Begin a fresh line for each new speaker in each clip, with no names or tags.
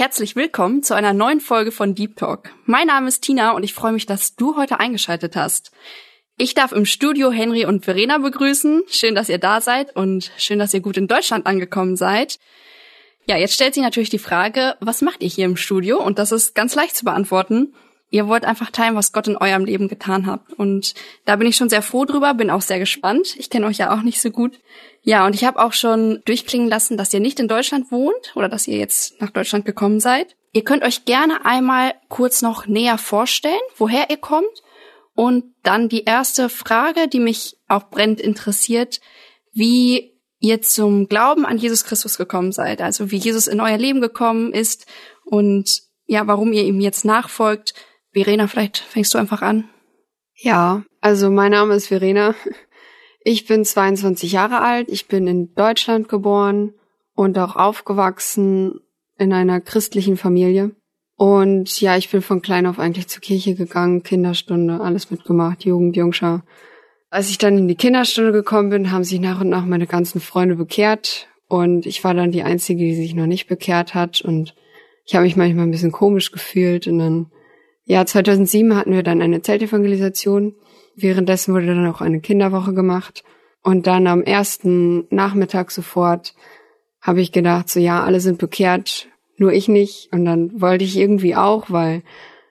Herzlich willkommen zu einer neuen Folge von Deep Talk. Mein Name ist Tina und ich freue mich, dass du heute eingeschaltet hast. Ich darf im Studio Henry und Verena begrüßen. Schön, dass ihr da seid und schön, dass ihr gut in Deutschland angekommen seid. Ja, jetzt stellt sich natürlich die Frage, was macht ihr hier im Studio? Und das ist ganz leicht zu beantworten. Ihr wollt einfach teilen, was Gott in eurem Leben getan hat. Und da bin ich schon sehr froh drüber, bin auch sehr gespannt. Ich kenne euch ja auch nicht so gut. Ja, und ich habe auch schon durchklingen lassen, dass ihr nicht in Deutschland wohnt oder dass ihr jetzt nach Deutschland gekommen seid. Ihr könnt euch gerne einmal kurz noch näher vorstellen, woher ihr kommt. Und dann die erste Frage, die mich auch brennend interessiert, wie ihr zum Glauben an Jesus Christus gekommen seid. Also wie Jesus in euer Leben gekommen ist und ja, warum ihr ihm jetzt nachfolgt. Verena, vielleicht fängst du einfach an.
Ja, also mein Name ist Verena. Ich bin 22 Jahre alt, ich bin in Deutschland geboren und auch aufgewachsen in einer christlichen Familie. Und ja, ich bin von klein auf eigentlich zur Kirche gegangen, Kinderstunde, alles mitgemacht, Jugend, Jungschar. Als ich dann in die Kinderstunde gekommen bin, haben sich nach und nach meine ganzen Freunde bekehrt und ich war dann die Einzige, die sich noch nicht bekehrt hat und ich habe mich manchmal ein bisschen komisch gefühlt und dann, ja, 2007 hatten wir dann eine Zeltevangelisation Währenddessen wurde dann auch eine Kinderwoche gemacht. Und dann am ersten Nachmittag sofort habe ich gedacht, so ja, alle sind bekehrt, nur ich nicht. Und dann wollte ich irgendwie auch, weil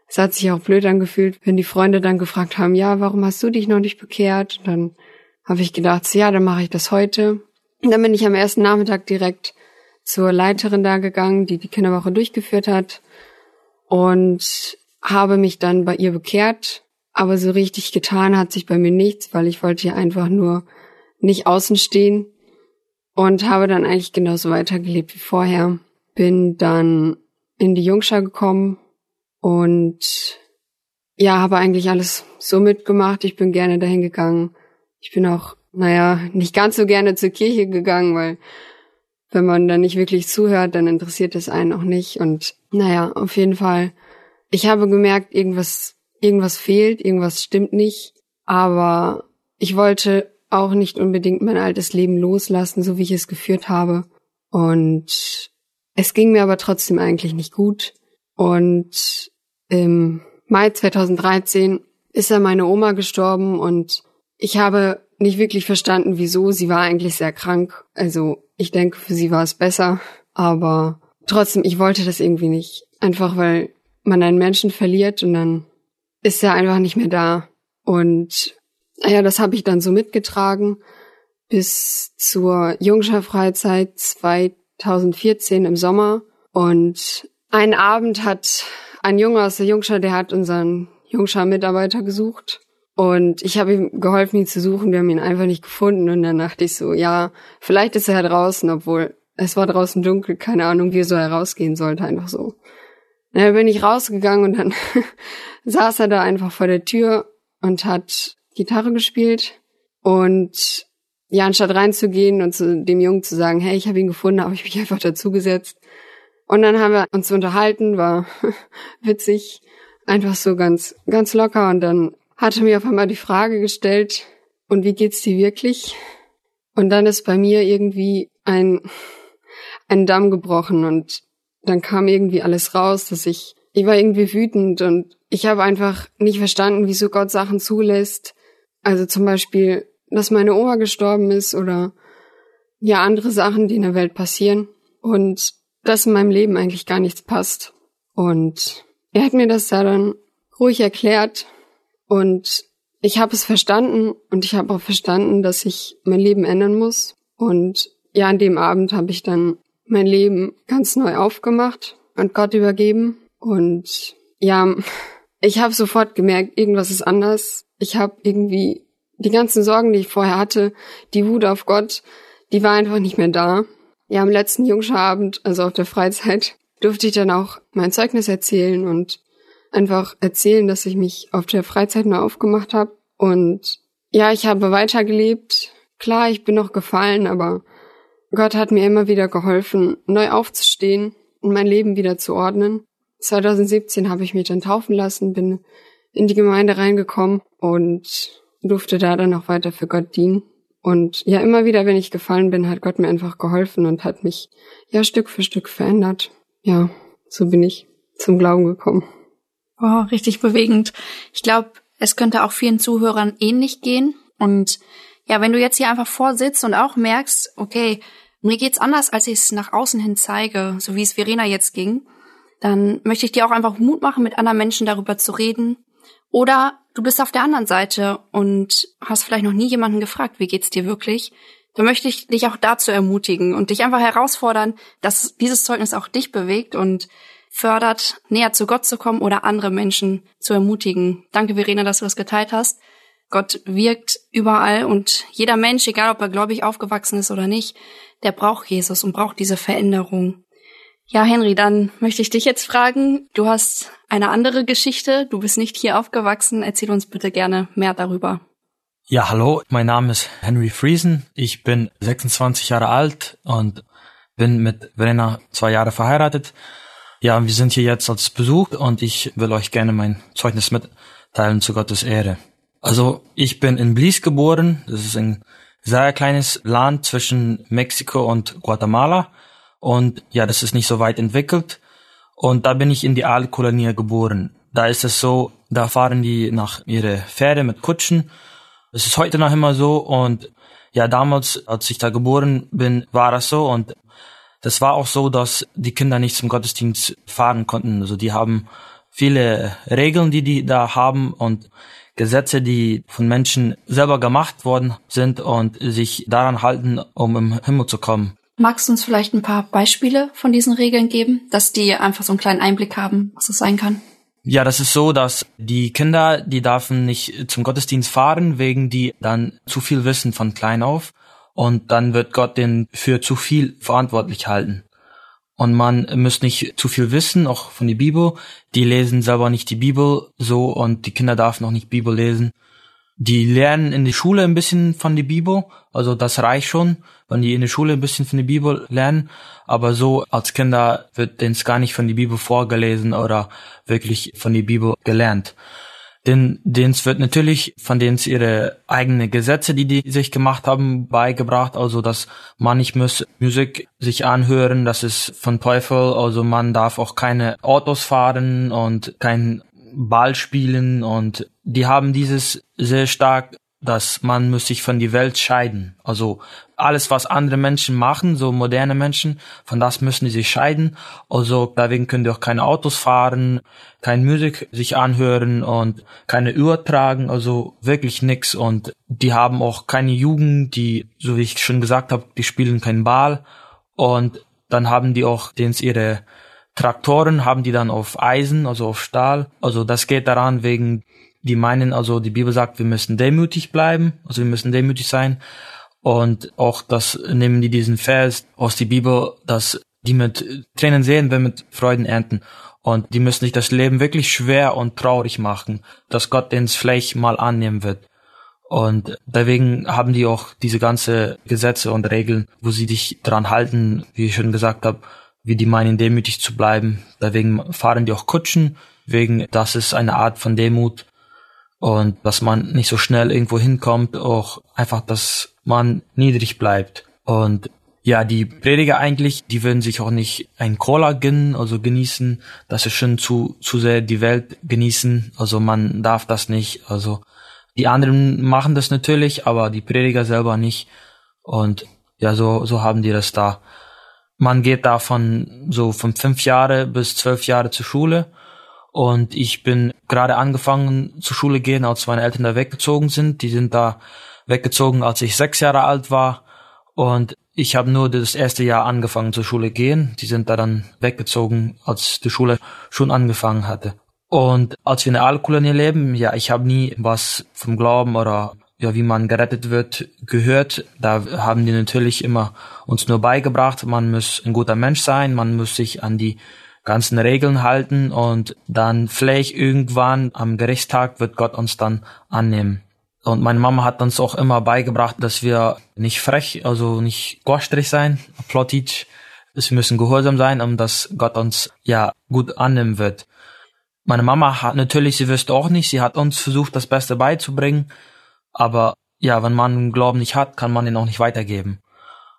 es hat sich auch blöd angefühlt, wenn die Freunde dann gefragt haben, ja, warum hast du dich noch nicht bekehrt? Und dann habe ich gedacht, so, ja, dann mache ich das heute. Und dann bin ich am ersten Nachmittag direkt zur Leiterin da gegangen, die die Kinderwoche durchgeführt hat und habe mich dann bei ihr bekehrt aber so richtig getan hat sich bei mir nichts, weil ich wollte ja einfach nur nicht außen stehen und habe dann eigentlich genauso weitergelebt wie vorher. Bin dann in die Jungschar gekommen und ja, habe eigentlich alles so mitgemacht. Ich bin gerne dahin gegangen. Ich bin auch, naja, nicht ganz so gerne zur Kirche gegangen, weil wenn man da nicht wirklich zuhört, dann interessiert es einen auch nicht. Und naja, auf jeden Fall, ich habe gemerkt, irgendwas irgendwas fehlt, irgendwas stimmt nicht. Aber ich wollte auch nicht unbedingt mein altes Leben loslassen, so wie ich es geführt habe. Und es ging mir aber trotzdem eigentlich nicht gut. Und im Mai 2013 ist ja meine Oma gestorben und ich habe nicht wirklich verstanden, wieso. Sie war eigentlich sehr krank. Also ich denke, für sie war es besser. Aber trotzdem, ich wollte das irgendwie nicht. Einfach weil man einen Menschen verliert und dann ist er einfach nicht mehr da. Und ja, das habe ich dann so mitgetragen bis zur Jungschar-Freizeit 2014 im Sommer. Und einen Abend hat ein Junge aus der Jungschar, der hat unseren Jungschar-Mitarbeiter gesucht. Und ich habe ihm geholfen, ihn zu suchen. Wir haben ihn einfach nicht gefunden. Und dann dachte ich so, ja, vielleicht ist er draußen, obwohl es war draußen dunkel, keine Ahnung, wie er so herausgehen sollte, einfach so. Dann bin ich rausgegangen und dann saß er da einfach vor der Tür und hat Gitarre gespielt. Und ja, anstatt reinzugehen und zu dem Jungen zu sagen, hey, ich habe ihn gefunden, habe ich mich einfach dazugesetzt. Und dann haben wir uns unterhalten, war witzig, einfach so ganz, ganz locker. Und dann hat er mir auf einmal die Frage gestellt, und wie geht's dir wirklich? Und dann ist bei mir irgendwie ein, ein Damm gebrochen und dann kam irgendwie alles raus, dass ich, ich war irgendwie wütend und ich habe einfach nicht verstanden, wieso Gott Sachen zulässt. Also zum Beispiel, dass meine Oma gestorben ist oder ja andere Sachen, die in der Welt passieren und dass in meinem Leben eigentlich gar nichts passt. Und er hat mir das da dann ruhig erklärt und ich habe es verstanden und ich habe auch verstanden, dass ich mein Leben ändern muss. Und ja, an dem Abend habe ich dann mein Leben ganz neu aufgemacht und Gott übergeben. Und ja, ich habe sofort gemerkt, irgendwas ist anders. Ich habe irgendwie die ganzen Sorgen, die ich vorher hatte, die Wut auf Gott, die war einfach nicht mehr da. Ja, am letzten Jungscherabend, also auf der Freizeit, durfte ich dann auch mein Zeugnis erzählen und einfach erzählen, dass ich mich auf der Freizeit nur aufgemacht habe. Und ja, ich habe weitergelebt. Klar, ich bin noch gefallen, aber Gott hat mir immer wieder geholfen, neu aufzustehen und mein Leben wieder zu ordnen. 2017 habe ich mich dann taufen lassen, bin in die Gemeinde reingekommen und durfte da dann auch weiter für Gott dienen. Und ja, immer wieder, wenn ich gefallen bin, hat Gott mir einfach geholfen und hat mich ja Stück für Stück verändert. Ja, so bin ich zum Glauben gekommen.
Oh, richtig bewegend. Ich glaube, es könnte auch vielen Zuhörern ähnlich gehen. Und ja, wenn du jetzt hier einfach vorsitzt und auch merkst, okay, mir geht's anders, als ich es nach außen hin zeige, so wie es Verena jetzt ging, dann möchte ich dir auch einfach Mut machen, mit anderen Menschen darüber zu reden. Oder du bist auf der anderen Seite und hast vielleicht noch nie jemanden gefragt, wie geht's dir wirklich? Dann möchte ich dich auch dazu ermutigen und dich einfach herausfordern, dass dieses Zeugnis auch dich bewegt und fördert, näher zu Gott zu kommen oder andere Menschen zu ermutigen. Danke, Verena, dass du das geteilt hast. Gott wirkt überall und jeder Mensch, egal ob er gläubig aufgewachsen ist oder nicht, der braucht Jesus und braucht diese Veränderung. Ja, Henry, dann möchte ich dich jetzt fragen. Du hast eine andere Geschichte. Du bist nicht hier aufgewachsen. Erzähl uns bitte gerne mehr darüber.
Ja, hallo. Mein Name ist Henry Friesen. Ich bin 26 Jahre alt und bin mit Verena zwei Jahre verheiratet. Ja, wir sind hier jetzt als Besuch und ich will euch gerne mein Zeugnis mitteilen zu Gottes Ehre. Also, ich bin in Belize geboren. Das ist ein sehr kleines Land zwischen Mexiko und Guatemala. Und ja, das ist nicht so weit entwickelt. Und da bin ich in die Aalkolonie geboren. Da ist es so, da fahren die nach ihre Pferde mit Kutschen. Das ist heute noch immer so. Und ja, damals, als ich da geboren bin, war das so. Und das war auch so, dass die Kinder nicht zum Gottesdienst fahren konnten. Also die haben viele Regeln, die die da haben und Gesetze, die von Menschen selber gemacht worden sind und sich daran halten, um im Himmel zu kommen.
Magst du uns vielleicht ein paar Beispiele von diesen Regeln geben, dass die einfach so einen kleinen Einblick haben, was das sein kann?
Ja, das ist so, dass die Kinder, die dürfen nicht zum Gottesdienst fahren, wegen die dann zu viel wissen von klein auf. Und dann wird Gott den für zu viel verantwortlich halten. Und man muss nicht zu viel wissen, auch von der Bibel. Die lesen selber nicht die Bibel so und die Kinder dürfen auch nicht Bibel lesen. Die lernen in der Schule ein bisschen von der Bibel, also das reicht schon, wenn die in der Schule ein bisschen von der Bibel lernen, aber so als Kinder wird denen gar nicht von der Bibel vorgelesen oder wirklich von der Bibel gelernt. Denn denen wird natürlich von denen ihre eigene Gesetze, die die sich gemacht haben, beigebracht, also dass man nicht muss Musik sich anhören, das ist von Teufel, also man darf auch keine Autos fahren und kein Ball spielen. Und die haben dieses sehr stark, dass man muss sich von die Welt scheiden. Also alles, was andere Menschen machen, so moderne Menschen, von das müssen die sich scheiden. Also deswegen können die auch keine Autos fahren, keine Musik sich anhören und keine Uhr tragen, also wirklich nix. Und die haben auch keine Jugend, die, so wie ich schon gesagt habe, die spielen keinen Ball. Und dann haben die auch denen ihre Traktoren haben die dann auf Eisen, also auf Stahl. Also das geht daran wegen, die meinen, also die Bibel sagt, wir müssen demütig bleiben, also wir müssen demütig sein. Und auch das nehmen die diesen Vers aus der Bibel, dass die mit Tränen sehen, wenn mit Freuden ernten. Und die müssen sich das Leben wirklich schwer und traurig machen, dass Gott ins vielleicht mal annehmen wird. Und deswegen haben die auch diese ganze Gesetze und Regeln, wo sie dich dran halten, wie ich schon gesagt habe, wie die meinen, demütig zu bleiben. Deswegen fahren die auch Kutschen, wegen das ist eine Art von Demut und dass man nicht so schnell irgendwo hinkommt, auch einfach, dass man niedrig bleibt. Und ja, die Prediger eigentlich, die würden sich auch nicht ein Cola gönnen, also genießen. Das ist schon zu, zu sehr die Welt genießen. Also man darf das nicht. Also die anderen machen das natürlich, aber die Prediger selber nicht. Und ja, so, so haben die das da. Man geht da von so von fünf Jahre bis zwölf Jahre zur Schule. Und ich bin gerade angefangen zur Schule gehen, als meine Eltern da weggezogen sind. Die sind da weggezogen, als ich sechs Jahre alt war. Und ich habe nur das erste Jahr angefangen zur Schule gehen. Die sind da dann weggezogen, als die Schule schon angefangen hatte. Und als wir in der Altkolonie leben, ja, ich habe nie was vom Glauben oder ja, wie man gerettet wird, gehört. Da haben die natürlich immer uns nur beigebracht, man muss ein guter Mensch sein, man muss sich an die ganzen Regeln halten und dann vielleicht irgendwann am Gerichtstag wird Gott uns dann annehmen. Und meine Mama hat uns auch immer beigebracht, dass wir nicht frech, also nicht gorstrig sein, plotisch. Wir müssen gehorsam sein, um dass Gott uns ja gut annehmen wird. Meine Mama hat natürlich, sie wüsste auch nicht, sie hat uns versucht, das Beste beizubringen. Aber ja, wenn man Glauben nicht hat, kann man ihn auch nicht weitergeben.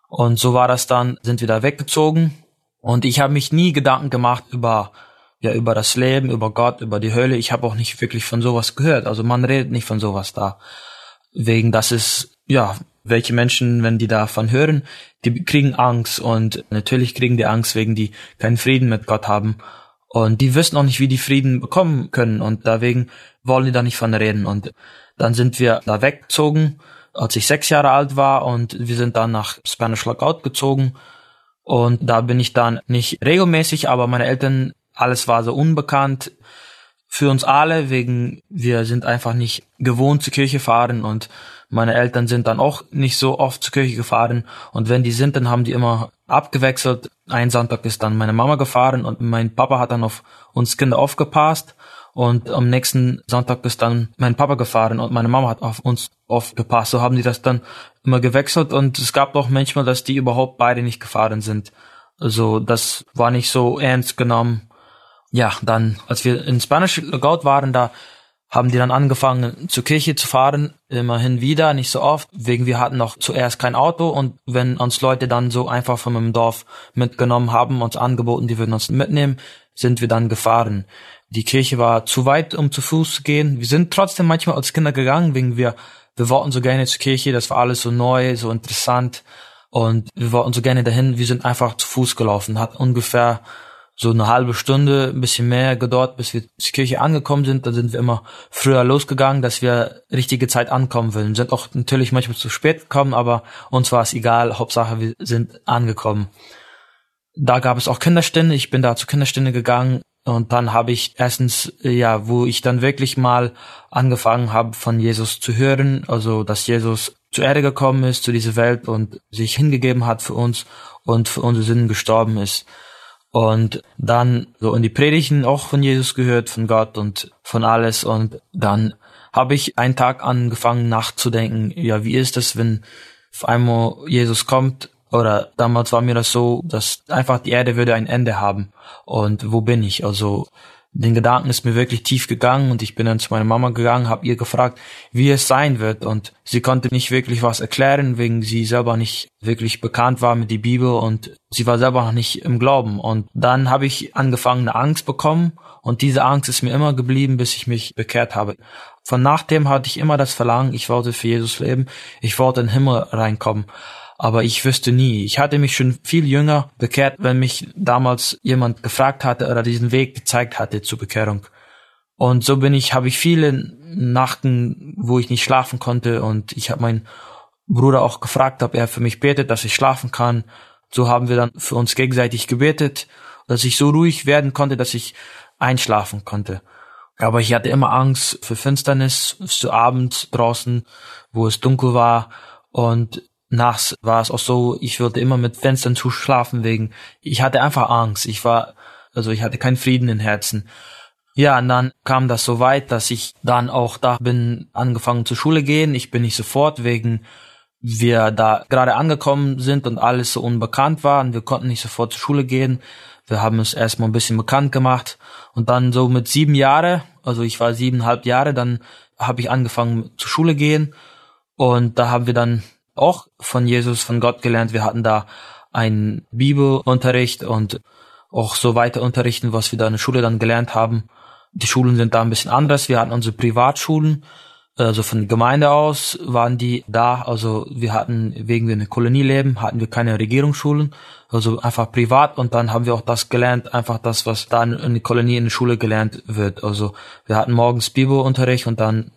Und so war das dann, sind wir da weggezogen. Und ich habe mich nie Gedanken gemacht über ja über das Leben, über Gott, über die Hölle. Ich habe auch nicht wirklich von sowas gehört. Also man redet nicht von sowas da. Wegen das ist, ja, welche Menschen, wenn die davon hören, die kriegen Angst und natürlich kriegen die Angst, wegen die keinen Frieden mit Gott haben. Und die wissen auch nicht, wie die Frieden bekommen können und deswegen wollen die da nicht von reden. Und dann sind wir da weggezogen, als ich sechs Jahre alt war und wir sind dann nach Spanish Lookout gezogen. Und da bin ich dann nicht regelmäßig, aber meine Eltern alles war so unbekannt für uns alle, wegen wir sind einfach nicht gewohnt zur Kirche fahren und meine Eltern sind dann auch nicht so oft zur Kirche gefahren und wenn die sind, dann haben die immer abgewechselt. Ein Sonntag ist dann meine Mama gefahren und mein Papa hat dann auf uns Kinder aufgepasst und am nächsten Sonntag ist dann mein Papa gefahren und meine Mama hat auf uns aufgepasst. So haben die das dann immer gewechselt und es gab auch manchmal, dass die überhaupt beide nicht gefahren sind. Also das war nicht so ernst genommen ja, dann, als wir in Spanish Lookout waren, da haben die dann angefangen, zur Kirche zu fahren, immerhin wieder, nicht so oft, wegen wir hatten noch zuerst kein Auto und wenn uns Leute dann so einfach von meinem Dorf mitgenommen haben, uns angeboten, die würden uns mitnehmen, sind wir dann gefahren. Die Kirche war zu weit, um zu Fuß zu gehen. Wir sind trotzdem manchmal als Kinder gegangen, wegen wir, wir wollten so gerne zur Kirche, das war alles so neu, so interessant und wir wollten so gerne dahin, wir sind einfach zu Fuß gelaufen, hat ungefähr so eine halbe Stunde, ein bisschen mehr gedauert, bis wir zur Kirche angekommen sind. Dann sind wir immer früher losgegangen, dass wir richtige Zeit ankommen würden. Sind auch natürlich manchmal zu spät gekommen, aber uns war es egal. Hauptsache, wir sind angekommen. Da gab es auch Kinderstunde. Ich bin da zur Kinderstunde gegangen und dann habe ich erstens, ja, wo ich dann wirklich mal angefangen habe, von Jesus zu hören, also dass Jesus zur Erde gekommen ist, zu dieser Welt und sich hingegeben hat für uns und für unsere Sünden gestorben ist. Und dann so in die Predigten auch von Jesus gehört, von Gott und von alles. Und dann habe ich einen Tag angefangen nachzudenken, ja, wie ist das, wenn auf einmal Jesus kommt oder damals war mir das so, dass einfach die Erde würde ein Ende haben und wo bin ich? Also den Gedanken ist mir wirklich tief gegangen und ich bin dann zu meiner Mama gegangen, habe ihr gefragt, wie es sein wird und sie konnte nicht wirklich was erklären, wegen sie selber nicht wirklich bekannt war mit der Bibel und sie war selber noch nicht im Glauben und dann habe ich angefangen eine Angst bekommen und diese Angst ist mir immer geblieben, bis ich mich bekehrt habe. Von nachdem hatte ich immer das Verlangen, ich wollte für Jesus leben, ich wollte in den Himmel reinkommen aber ich wüsste nie. Ich hatte mich schon viel jünger bekehrt, wenn mich damals jemand gefragt hatte oder diesen Weg gezeigt hatte zur Bekehrung. Und so bin ich, habe ich viele Nachten, wo ich nicht schlafen konnte und ich habe meinen Bruder auch gefragt, ob er für mich betet, dass ich schlafen kann. So haben wir dann für uns gegenseitig gebetet, dass ich so ruhig werden konnte, dass ich einschlafen konnte. Aber ich hatte immer Angst für Finsternis, zu Abend draußen, wo es dunkel war. Und nachts war es auch so, ich würde immer mit Fenstern zu schlafen wegen, ich hatte einfach Angst. Ich war, also ich hatte keinen Frieden im Herzen. Ja, und dann kam das so weit, dass ich dann auch da bin angefangen zur Schule gehen. Ich bin nicht sofort wegen wir da gerade angekommen sind und alles so unbekannt war und wir konnten nicht sofort zur Schule gehen. Wir haben es erstmal ein bisschen bekannt gemacht und dann so mit sieben Jahre, also ich war siebeneinhalb Jahre, dann habe ich angefangen zur Schule gehen und da haben wir dann auch von Jesus, von Gott gelernt. Wir hatten da einen Bibelunterricht und auch so weiter unterrichten, was wir da in der Schule dann gelernt haben. Die Schulen sind da ein bisschen anders. Wir hatten unsere Privatschulen, also von der Gemeinde aus waren die da. Also wir hatten, wegen wir eine Kolonie leben, hatten wir keine Regierungsschulen, also einfach privat. Und dann haben wir auch das gelernt, einfach das, was da in der Kolonie in der Schule gelernt wird. Also wir hatten morgens Bibelunterricht und dann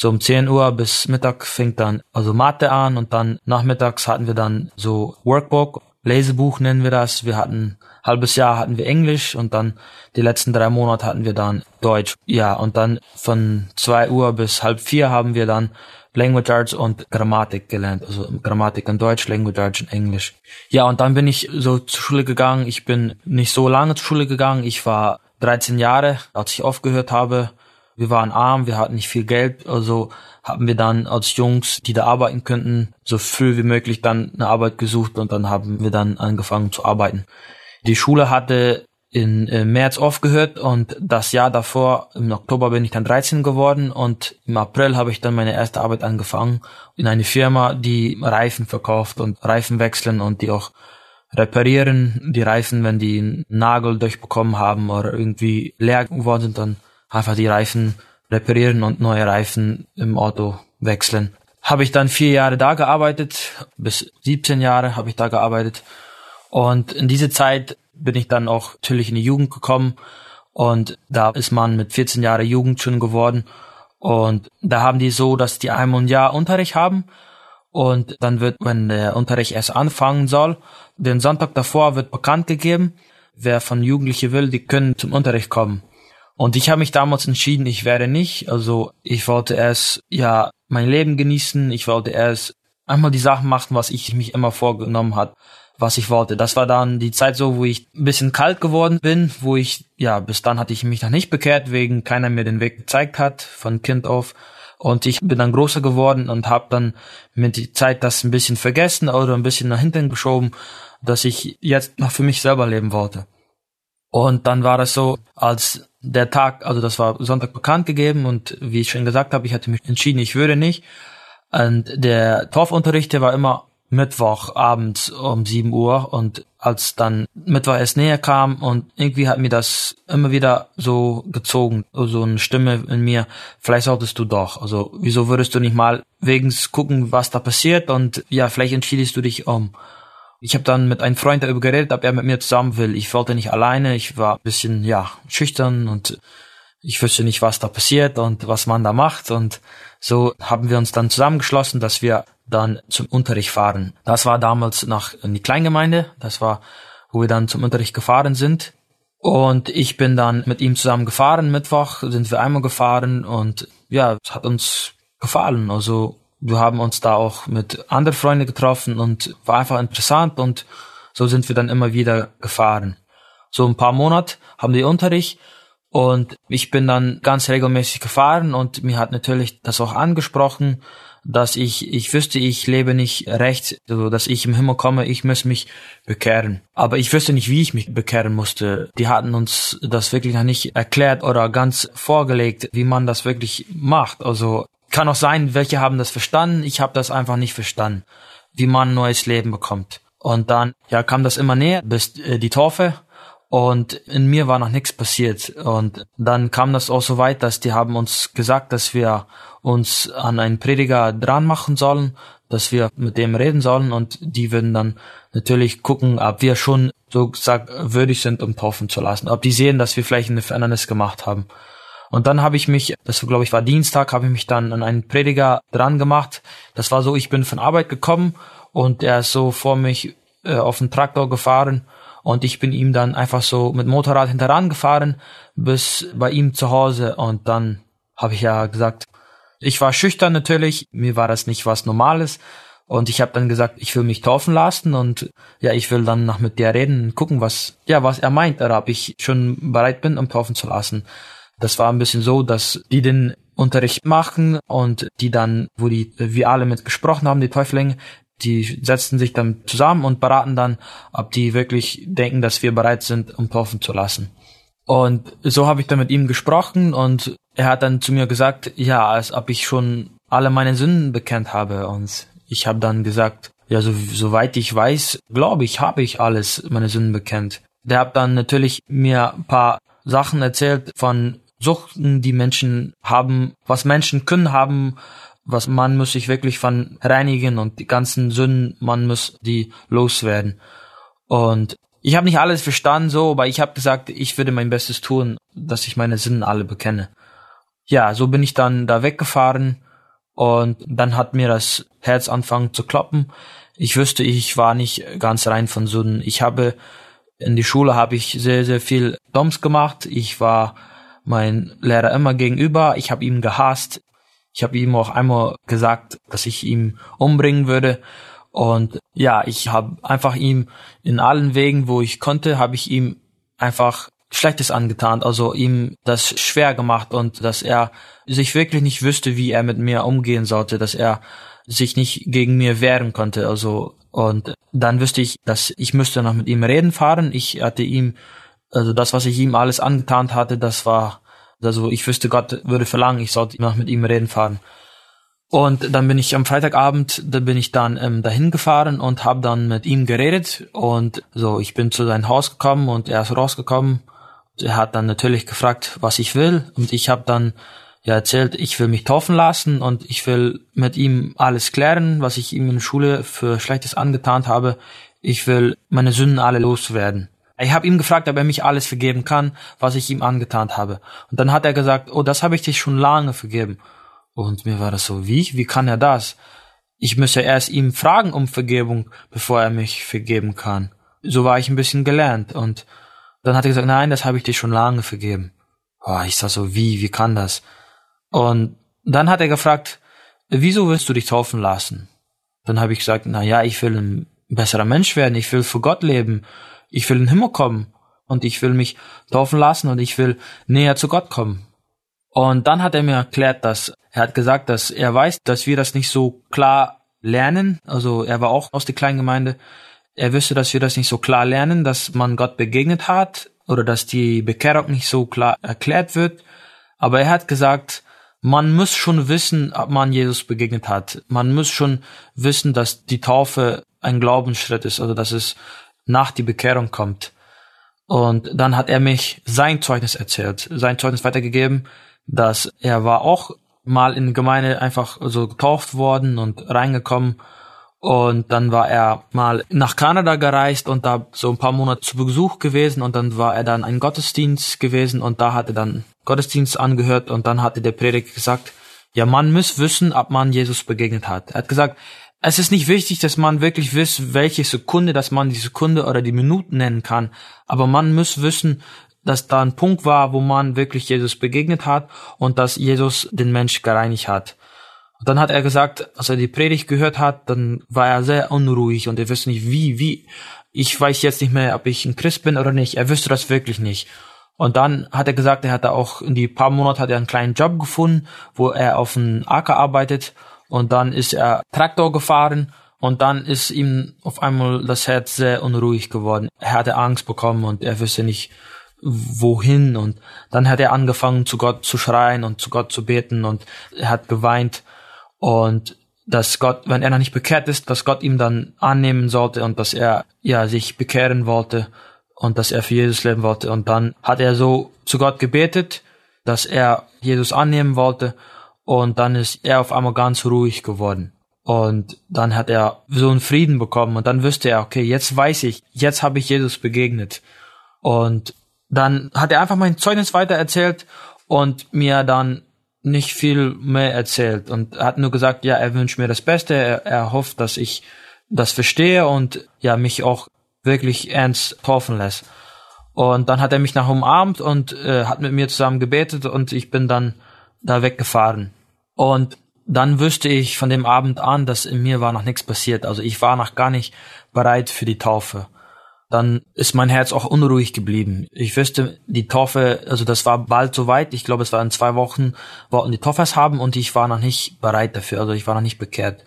so um 10 Uhr bis Mittag fängt dann also Mathe an und dann nachmittags hatten wir dann so Workbook, Lesebuch nennen wir das. Wir hatten halbes Jahr hatten wir Englisch und dann die letzten drei Monate hatten wir dann Deutsch. Ja, und dann von zwei Uhr bis halb vier haben wir dann Language Arts und Grammatik gelernt, also Grammatik in Deutsch, Language Arts in Englisch. Ja, und dann bin ich so zur Schule gegangen. Ich bin nicht so lange zur Schule gegangen. Ich war 13 Jahre, als ich aufgehört habe. Wir waren arm, wir hatten nicht viel Geld, also haben wir dann als Jungs, die da arbeiten könnten, so früh wie möglich dann eine Arbeit gesucht und dann haben wir dann angefangen zu arbeiten. Die Schule hatte in äh, März aufgehört und das Jahr davor, im Oktober bin ich dann 13 geworden und im April habe ich dann meine erste Arbeit angefangen in eine Firma, die Reifen verkauft und Reifen wechseln und die auch reparieren, die Reifen, wenn die einen Nagel durchbekommen haben oder irgendwie leer geworden sind, dann einfach die Reifen reparieren und neue Reifen im Auto wechseln. Habe ich dann vier Jahre da gearbeitet, bis 17 Jahre habe ich da gearbeitet und in diese Zeit bin ich dann auch natürlich in die Jugend gekommen und da ist man mit 14 Jahren Jugend schon geworden und da haben die so, dass die einmal ein Jahr Unterricht haben und dann wird, wenn der Unterricht erst anfangen soll, den Sonntag davor wird bekannt gegeben, wer von Jugendlichen will, die können zum Unterricht kommen. Und ich habe mich damals entschieden, ich werde nicht. Also ich wollte erst ja mein Leben genießen. Ich wollte erst einmal die Sachen machen, was ich mich immer vorgenommen hat was ich wollte. Das war dann die Zeit so, wo ich ein bisschen kalt geworden bin, wo ich, ja, bis dann hatte ich mich noch nicht bekehrt, wegen keiner mir den Weg gezeigt hat, von Kind auf. Und ich bin dann größer geworden und habe dann mit der Zeit das ein bisschen vergessen oder ein bisschen nach hinten geschoben, dass ich jetzt noch für mich selber leben wollte. Und dann war es so, als der Tag, also das war Sonntag bekannt gegeben und wie ich schon gesagt habe, ich hatte mich entschieden, ich würde nicht. Und der Torfunterricht, der war immer Mittwoch abends um 7 Uhr und als dann Mittwoch erst näher kam und irgendwie hat mir das immer wieder so gezogen, so eine Stimme in mir, vielleicht solltest du doch, also wieso würdest du nicht mal wegen gucken, was da passiert und ja, vielleicht entschiedest du dich um. Ich habe dann mit einem Freund darüber geredet, ob er mit mir zusammen will. Ich wollte nicht alleine, ich war ein bisschen, ja, schüchtern und ich wüsste nicht, was da passiert und was man da macht und so haben wir uns dann zusammengeschlossen, dass wir dann zum Unterricht fahren. Das war damals nach in die Kleingemeinde, das war, wo wir dann zum Unterricht gefahren sind. Und ich bin dann mit ihm zusammen gefahren, Mittwoch sind wir einmal gefahren und ja, es hat uns gefallen. Also wir haben uns da auch mit anderen Freunden getroffen und war einfach interessant und so sind wir dann immer wieder gefahren. So ein paar Monate haben wir Unterricht und ich bin dann ganz regelmäßig gefahren und mir hat natürlich das auch angesprochen dass ich, ich wüsste, ich lebe nicht recht, also dass ich im Himmel komme, ich muss mich bekehren. Aber ich wüsste nicht, wie ich mich bekehren musste. Die hatten uns das wirklich noch nicht erklärt oder ganz vorgelegt, wie man das wirklich macht. Also kann auch sein, welche haben das verstanden, ich habe das einfach nicht verstanden, wie man ein neues Leben bekommt. Und dann ja kam das immer näher, bis äh, die Taufe und in mir war noch nichts passiert. Und dann kam das auch so weit, dass die haben uns gesagt, dass wir uns an einen Prediger dran machen sollen, dass wir mit dem reden sollen und die würden dann natürlich gucken, ob wir schon so gesagt würdig sind, um taufen zu lassen. Ob die sehen, dass wir vielleicht eine Verändernis gemacht haben. Und dann habe ich mich, das glaube ich war Dienstag, habe ich mich dann an einen Prediger dran gemacht. Das war so, ich bin von Arbeit gekommen und er ist so vor mich äh, auf den Traktor gefahren und ich bin ihm dann einfach so mit Motorrad hinteran gefahren bis bei ihm zu Hause und dann habe ich ja gesagt, ich war schüchtern natürlich, mir war das nicht was Normales und ich habe dann gesagt, ich will mich taufen lassen und ja, ich will dann noch mit dir reden gucken, was ja, was er meint, ob ich schon bereit bin, um taufen zu lassen. Das war ein bisschen so, dass die den Unterricht machen und die dann, wo die wir alle mit gesprochen haben, die Täuflinge, die setzen sich dann zusammen und beraten dann, ob die wirklich denken, dass wir bereit sind, um taufen zu lassen. Und so habe ich dann mit ihm gesprochen und er hat dann zu mir gesagt, ja, als ob ich schon alle meine Sünden bekennt habe. Und ich habe dann gesagt, ja, so, soweit ich weiß, glaube ich, habe ich alles meine Sünden bekennt. Der hat dann natürlich mir ein paar Sachen erzählt von Suchten, die Menschen haben, was Menschen können haben, was man muss sich wirklich von reinigen und die ganzen Sünden, man muss die loswerden. Und ich habe nicht alles verstanden so, aber ich habe gesagt, ich würde mein Bestes tun, dass ich meine Sinnen alle bekenne. Ja, so bin ich dann da weggefahren und dann hat mir das Herz angefangen zu kloppen. Ich wüsste, ich war nicht ganz rein von Sünden. Ich habe in die Schule habe ich sehr sehr viel Doms gemacht. Ich war mein Lehrer immer gegenüber. Ich habe ihn gehasst. Ich habe ihm auch einmal gesagt, dass ich ihn umbringen würde. Und ja, ich habe einfach ihm in allen Wegen, wo ich konnte, habe ich ihm einfach Schlechtes angetan, also ihm das schwer gemacht und dass er sich wirklich nicht wüsste, wie er mit mir umgehen sollte, dass er sich nicht gegen mir wehren konnte, also und dann wüsste ich, dass ich müsste noch mit ihm reden fahren. Ich hatte ihm, also das, was ich ihm alles angetan hatte, das war, also ich wüsste, Gott würde verlangen, ich sollte noch mit ihm reden fahren. Und dann bin ich am Freitagabend, da bin ich dann ähm, dahin gefahren und habe dann mit ihm geredet und so, ich bin zu seinem Haus gekommen und er ist rausgekommen. Er hat dann natürlich gefragt, was ich will und ich habe dann ja erzählt, ich will mich taufen lassen und ich will mit ihm alles klären, was ich ihm in der Schule für Schlechtes angetan habe. Ich will meine Sünden alle loswerden. Ich habe ihm gefragt, ob er mich alles vergeben kann, was ich ihm angetan habe. Und dann hat er gesagt, oh, das habe ich dich schon lange vergeben. Und mir war das so, wie? Wie kann er das? Ich müsse erst ihm fragen um Vergebung, bevor er mich vergeben kann. So war ich ein bisschen gelernt. Und dann hat er gesagt, nein, das habe ich dir schon lange vergeben. Oh, ich sag so, wie? Wie kann das? Und dann hat er gefragt, wieso willst du dich taufen lassen? Dann habe ich gesagt, na ja, ich will ein besserer Mensch werden, ich will für Gott leben, ich will in den Himmel kommen und ich will mich taufen lassen und ich will näher zu Gott kommen. Und dann hat er mir erklärt, dass er hat gesagt, dass er weiß, dass wir das nicht so klar lernen. Also er war auch aus der kleinen Gemeinde. Er wüsste, dass wir das nicht so klar lernen, dass man Gott begegnet hat oder dass die Bekehrung nicht so klar erklärt wird. Aber er hat gesagt, man muss schon wissen, ob man Jesus begegnet hat. Man muss schon wissen, dass die Taufe ein Glaubensschritt ist, also dass es nach die Bekehrung kommt. Und dann hat er mich sein Zeugnis erzählt, sein Zeugnis weitergegeben, dass er war auch mal in Gemeinde einfach so getauft worden und reingekommen. Und dann war er mal nach Kanada gereist und da so ein paar Monate zu Besuch gewesen und dann war er dann ein Gottesdienst gewesen und da hat er dann Gottesdienst angehört und dann hatte der Prediger gesagt, ja, man muss wissen, ob man Jesus begegnet hat. Er hat gesagt, es ist nicht wichtig, dass man wirklich wisst, welche Sekunde, dass man die Sekunde oder die Minuten nennen kann, aber man muss wissen, dass da ein Punkt war, wo man wirklich Jesus begegnet hat und dass Jesus den Mensch gereinigt hat. Und dann hat er gesagt, als er die Predigt gehört hat, dann war er sehr unruhig und er wusste nicht, wie, wie. Ich weiß jetzt nicht mehr, ob ich ein Christ bin oder nicht. Er wüsste das wirklich nicht. Und dann hat er gesagt, er hatte auch in die paar Monate hat er einen kleinen Job gefunden, wo er auf dem Acker arbeitet. Und dann ist er Traktor gefahren und dann ist ihm auf einmal das Herz sehr unruhig geworden. Er hatte Angst bekommen und er wüsste nicht, wohin. Und dann hat er angefangen zu Gott zu schreien und zu Gott zu beten und er hat geweint. Und dass Gott, wenn er noch nicht bekehrt ist, dass Gott ihm dann annehmen sollte und dass er ja sich bekehren wollte und dass er für Jesus leben wollte. Und dann hat er so zu Gott gebetet, dass er Jesus annehmen wollte und dann ist er auf einmal ganz ruhig geworden. Und dann hat er so einen Frieden bekommen und dann wüsste er, okay, jetzt weiß ich, jetzt habe ich Jesus begegnet. Und dann hat er einfach mein Zeugnis weiter erzählt und mir dann nicht viel mehr erzählt und hat nur gesagt, ja, er wünscht mir das Beste, er, er hofft, dass ich das verstehe und ja, mich auch wirklich ernst taufen lässt. Und dann hat er mich nach umarmt und äh, hat mit mir zusammen gebetet und ich bin dann da weggefahren. Und dann wüsste ich von dem Abend an, dass in mir war noch nichts passiert. Also ich war noch gar nicht bereit für die Taufe dann ist mein Herz auch unruhig geblieben. Ich wüsste, die Taufe, also das war bald soweit. Ich glaube, es war in zwei Wochen, wollten die Toffers haben und ich war noch nicht bereit dafür. Also ich war noch nicht bekehrt.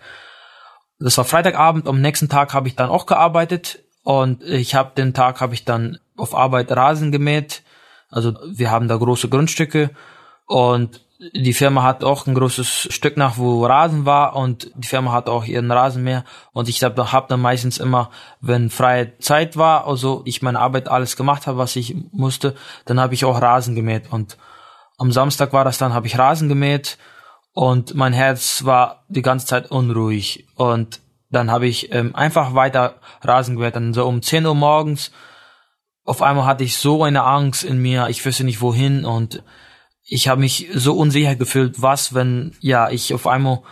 Das war Freitagabend. Am nächsten Tag habe ich dann auch gearbeitet und ich habe den Tag habe ich dann auf Arbeit Rasen gemäht. Also wir haben da große Grundstücke und die Firma hat auch ein großes Stück nach, wo Rasen war und die Firma hat auch ihren Rasenmäher und ich habe hab dann meistens immer, wenn freie Zeit war, also ich meine Arbeit alles gemacht habe, was ich musste, dann habe ich auch Rasen gemäht. Und am Samstag war das dann, habe ich Rasen gemäht und mein Herz war die ganze Zeit unruhig. Und dann habe ich ähm, einfach weiter Rasen gemäht, dann so um 10 Uhr morgens auf einmal hatte ich so eine Angst in mir, ich wüsste nicht wohin und ich habe mich so unsicher gefühlt, was, wenn ja ich auf einmal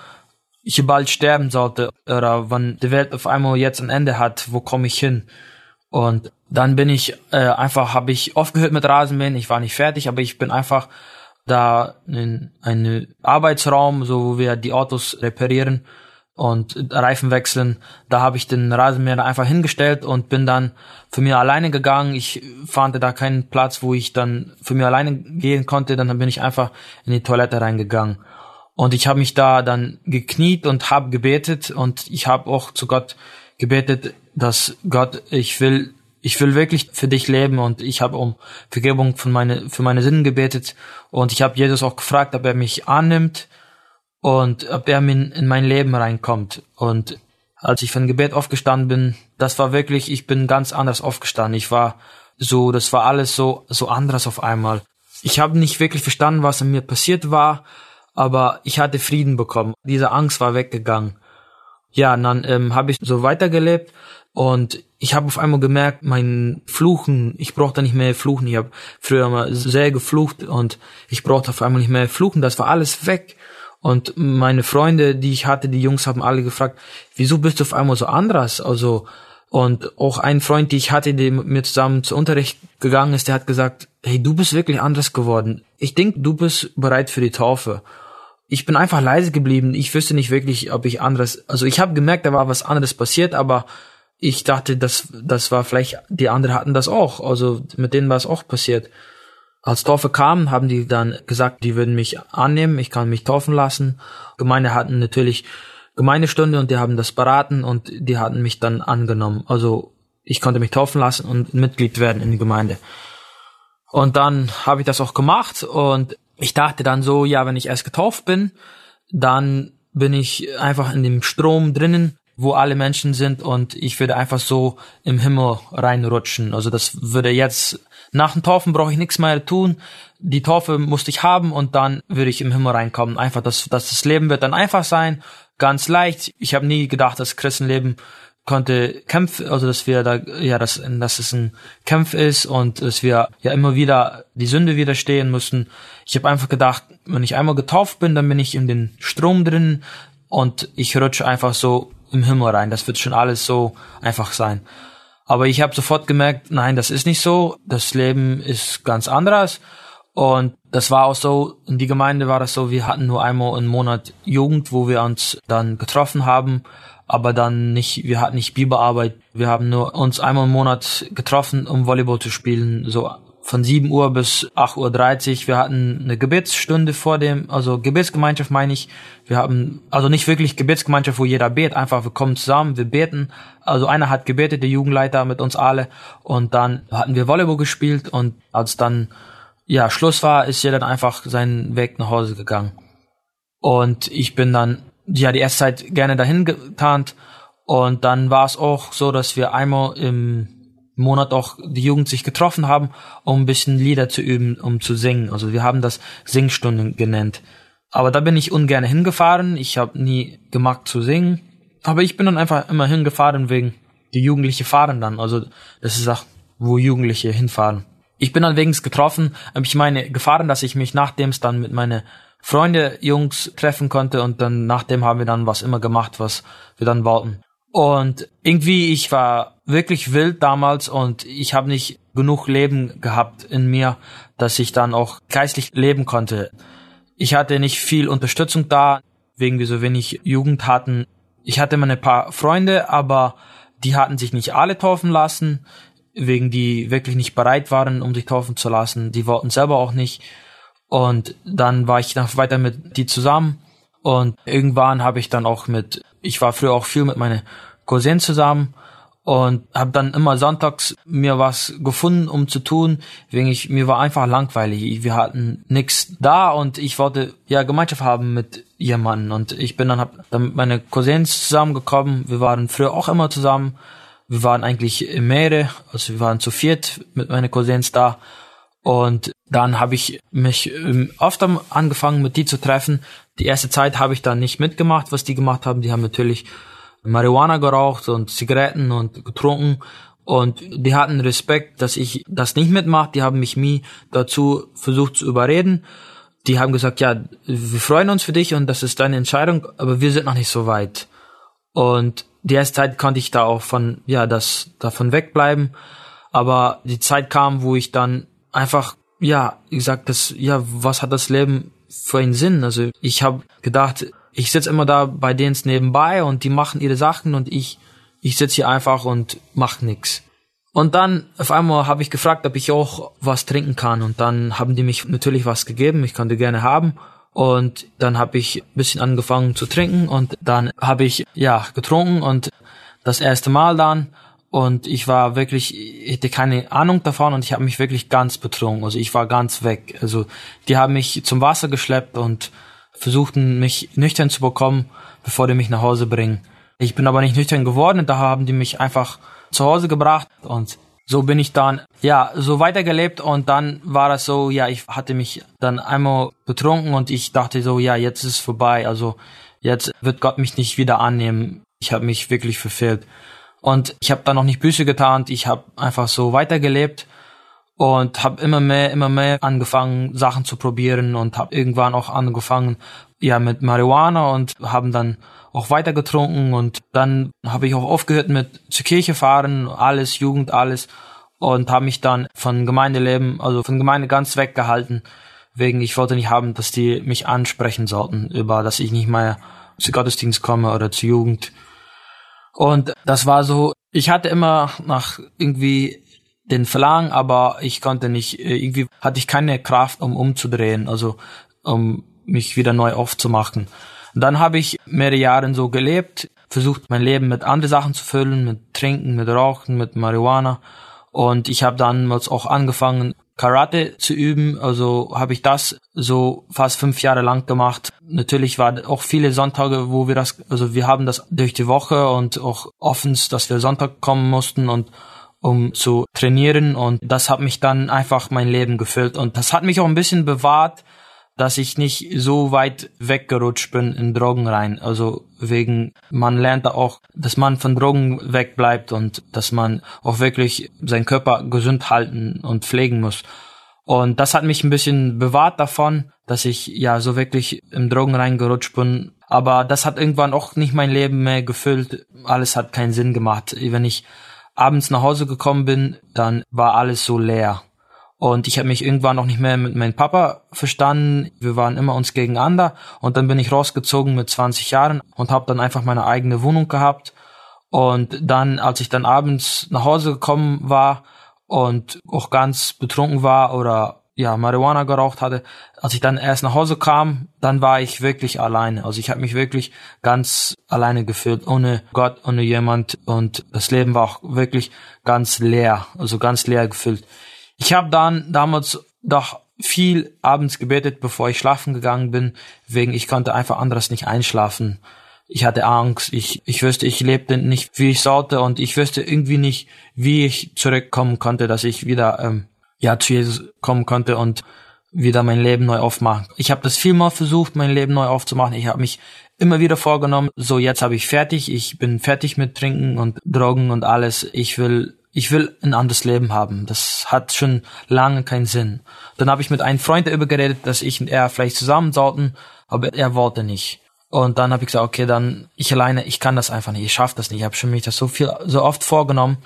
ich bald sterben sollte oder wenn die Welt auf einmal jetzt ein Ende hat, wo komme ich hin? Und dann bin ich äh, einfach, habe ich aufgehört mit Rasenmähen. Ich war nicht fertig, aber ich bin einfach da in einen Arbeitsraum, so wo wir die Autos reparieren und Reifen wechseln. Da habe ich den Rasenmäher einfach hingestellt und bin dann für mich alleine gegangen. Ich fand da keinen Platz, wo ich dann für mich alleine gehen konnte. Dann bin ich einfach in die Toilette reingegangen. Und ich habe mich da dann gekniet und habe gebetet und ich habe auch zu Gott gebetet, dass Gott, ich will, ich will wirklich für dich leben und ich habe um Vergebung von meine, für meine Sünden gebetet und ich habe Jesus auch gefragt, ob er mich annimmt und ob er in, in mein Leben reinkommt. Und als ich von Gebet aufgestanden bin, das war wirklich, ich bin ganz anders aufgestanden. Ich war so, das war alles so, so anderes auf einmal. Ich habe nicht wirklich verstanden, was in mir passiert war, aber ich hatte Frieden bekommen. Diese Angst war weggegangen. Ja, und dann ähm, habe ich so weitergelebt und ich habe auf einmal gemerkt, mein Fluchen, ich brauchte nicht mehr fluchen. Ich habe früher mal sehr geflucht und ich brauchte auf einmal nicht mehr fluchen. Das war alles weg. Und meine Freunde, die ich hatte, die Jungs haben alle gefragt, wieso bist du auf einmal so anders? Also, und auch ein Freund, die ich hatte, der mit mir zusammen zu Unterricht gegangen ist, der hat gesagt, hey, du bist wirklich anders geworden. Ich denke, du bist bereit für die Taufe. Ich bin einfach leise geblieben. Ich wüsste nicht wirklich, ob ich anderes, also ich habe gemerkt, da war was anderes passiert, aber ich dachte, das, das war vielleicht, die anderen hatten das auch. Also mit denen war es auch passiert. Als Taufe kam, haben die dann gesagt, die würden mich annehmen, ich kann mich taufen lassen. Gemeinde hatten natürlich Gemeindestunde und die haben das beraten und die hatten mich dann angenommen. Also ich konnte mich taufen lassen und Mitglied werden in die Gemeinde. Und dann habe ich das auch gemacht und ich dachte dann so, ja, wenn ich erst getauft bin, dann bin ich einfach in dem Strom drinnen, wo alle Menschen sind und ich würde einfach so im Himmel reinrutschen. Also das würde jetzt nach dem Taufen brauche ich nichts mehr tun. Die Taufe musste ich haben und dann würde ich im Himmel reinkommen. Einfach, dass, dass das Leben wird dann einfach sein, ganz leicht. Ich habe nie gedacht, dass Christenleben konnte Kämpfe, also dass wir da, ja, dass, dass es ein Kampf ist und dass wir ja immer wieder die Sünde widerstehen müssen. Ich habe einfach gedacht, wenn ich einmal getauft bin, dann bin ich in den Strom drin und ich rutsche einfach so im Himmel rein. Das wird schon alles so einfach sein. Aber ich habe sofort gemerkt, nein, das ist nicht so. Das Leben ist ganz anderes. Und das war auch so, in die Gemeinde war das so, wir hatten nur einmal im Monat Jugend, wo wir uns dann getroffen haben, aber dann nicht, wir hatten nicht Bibelarbeit. Wir haben nur uns einmal im Monat getroffen, um Volleyball zu spielen, so von 7 Uhr bis 8.30 Uhr. Wir hatten eine Gebetsstunde vor dem, also Gebetsgemeinschaft meine ich. Wir haben, also nicht wirklich Gebetsgemeinschaft, wo jeder betet, einfach wir kommen zusammen, wir beten. Also einer hat gebetet, der Jugendleiter mit uns alle. Und dann hatten wir Volleyball gespielt und als dann, ja, Schluss war, ist jeder dann einfach seinen Weg nach Hause gegangen. Und ich bin dann, ja, die erste Zeit gerne dahin getarnt. Und dann war es auch so, dass wir einmal im Monat auch die Jugend sich getroffen haben, um ein bisschen Lieder zu üben, um zu singen. Also wir haben das Singstunden genannt. Aber da bin ich ungern hingefahren. Ich habe nie gemacht zu singen. Aber ich bin dann einfach immer hingefahren wegen die Jugendliche fahren dann. Also das ist auch, wo Jugendliche hinfahren. Ich bin dann wegen getroffen. Ich meine gefahren, dass ich mich nachdem dann mit meine Freunde, Jungs treffen konnte und dann nachdem haben wir dann was immer gemacht, was wir dann wollten. Und irgendwie, ich war wirklich wild damals und ich habe nicht genug Leben gehabt in mir, dass ich dann auch geistlich leben konnte. Ich hatte nicht viel Unterstützung da, wegen wir so wenig Jugend hatten. Ich hatte meine paar Freunde, aber die hatten sich nicht alle taufen lassen, wegen die wirklich nicht bereit waren, um sich taufen zu lassen. Die wollten selber auch nicht. Und dann war ich noch weiter mit die zusammen. Und irgendwann habe ich dann auch mit ich war früher auch viel mit meinen Cousins zusammen und habe dann immer sonntags mir was gefunden, um zu tun, wegen ich mir war einfach langweilig. Wir hatten nix da und ich wollte ja Gemeinschaft haben mit jemandem und ich bin dann hab dann mit meine Cousins zusammengekommen. Wir waren früher auch immer zusammen. Wir waren eigentlich Meere, also wir waren zu viert mit meinen Cousins da und dann habe ich mich ähm, oft angefangen, mit die zu treffen. Die erste Zeit habe ich dann nicht mitgemacht, was die gemacht haben. Die haben natürlich Marihuana geraucht und Zigaretten und getrunken. Und die hatten Respekt, dass ich das nicht mitmache. Die haben mich nie dazu versucht zu überreden. Die haben gesagt, ja, wir freuen uns für dich und das ist deine Entscheidung, aber wir sind noch nicht so weit. Und die erste Zeit konnte ich da auch von, ja, das, davon wegbleiben. Aber die Zeit kam, wo ich dann einfach ja, gesagt, das, ja, was hat das Leben für einen Sinn? Also ich habe gedacht, ich sitze immer da bei denen nebenbei und die machen ihre Sachen und ich, ich sitze hier einfach und mach nix. Und dann auf einmal habe ich gefragt, ob ich auch was trinken kann. Und dann haben die mich natürlich was gegeben. Ich konnte gerne haben. Und dann habe ich ein bisschen angefangen zu trinken und dann habe ich ja getrunken und das erste Mal dann und ich war wirklich, ich hatte keine Ahnung davon und ich habe mich wirklich ganz betrunken. Also ich war ganz weg. Also die haben mich zum Wasser geschleppt und versuchten mich nüchtern zu bekommen, bevor die mich nach Hause bringen. Ich bin aber nicht nüchtern geworden, da haben die mich einfach zu Hause gebracht und so bin ich dann, ja, so weitergelebt und dann war das so, ja, ich hatte mich dann einmal betrunken und ich dachte so, ja, jetzt ist es vorbei, also jetzt wird Gott mich nicht wieder annehmen. Ich habe mich wirklich verfehlt. Und ich habe dann noch nicht Büße getan, ich habe einfach so weitergelebt und habe immer mehr, immer mehr angefangen, Sachen zu probieren und habe irgendwann auch angefangen, ja, mit Marihuana und haben dann auch weiter getrunken und dann habe ich auch aufgehört mit zur Kirche fahren, alles, Jugend, alles und habe mich dann von Gemeindeleben, also von Gemeinde ganz weggehalten, wegen ich wollte nicht haben, dass die mich ansprechen sollten über, dass ich nicht mehr zu Gottesdienst komme oder zur Jugend. Und das war so, ich hatte immer nach irgendwie den Verlangen, aber ich konnte nicht, irgendwie hatte ich keine Kraft, um umzudrehen, also um mich wieder neu aufzumachen. Und dann habe ich mehrere Jahre so gelebt, versucht mein Leben mit anderen Sachen zu füllen, mit Trinken, mit Rauchen, mit Marihuana. Und ich habe dann auch angefangen, Karate zu üben. Also habe ich das so fast fünf Jahre lang gemacht. Natürlich war auch viele Sonntage, wo wir das, also wir haben das durch die Woche und auch offens, dass wir Sonntag kommen mussten und um zu trainieren und das hat mich dann einfach mein Leben gefüllt und das hat mich auch ein bisschen bewahrt dass ich nicht so weit weggerutscht bin in Drogen rein. Also wegen, man lernt auch, dass man von Drogen wegbleibt und dass man auch wirklich seinen Körper gesund halten und pflegen muss. Und das hat mich ein bisschen bewahrt davon, dass ich ja so wirklich im Drogen reingerutscht bin. Aber das hat irgendwann auch nicht mein Leben mehr gefüllt. Alles hat keinen Sinn gemacht. Wenn ich abends nach Hause gekommen bin, dann war alles so leer. Und ich habe mich irgendwann noch nicht mehr mit meinem Papa verstanden. Wir waren immer uns gegeneinander. Und dann bin ich rausgezogen mit 20 Jahren und habe dann einfach meine eigene Wohnung gehabt. Und dann, als ich dann abends nach Hause gekommen war und auch ganz betrunken war oder ja, Marihuana geraucht hatte, als ich dann erst nach Hause kam, dann war ich wirklich alleine. Also ich habe mich wirklich ganz alleine gefühlt, ohne Gott, ohne jemand. Und das Leben war auch wirklich ganz leer, also ganz leer gefüllt. Ich habe dann damals doch viel abends gebetet, bevor ich schlafen gegangen bin, wegen ich konnte einfach anderes nicht einschlafen. Ich hatte Angst, ich, ich wüsste, ich lebte nicht, wie ich sollte und ich wüsste irgendwie nicht, wie ich zurückkommen konnte, dass ich wieder ähm, ja zu Jesus kommen konnte und wieder mein Leben neu aufmachen. Ich habe das vielmal versucht, mein Leben neu aufzumachen. Ich habe mich immer wieder vorgenommen, so jetzt habe ich fertig, ich bin fertig mit Trinken und Drogen und alles. Ich will ich will ein anderes Leben haben. Das hat schon lange keinen Sinn. Dann habe ich mit einem Freund darüber geredet, dass ich und er vielleicht zusammen sollten, aber er wollte nicht. Und dann habe ich gesagt, okay, dann ich alleine, ich kann das einfach nicht, ich schaffe das nicht. Ich habe schon mich das so viel, so oft vorgenommen.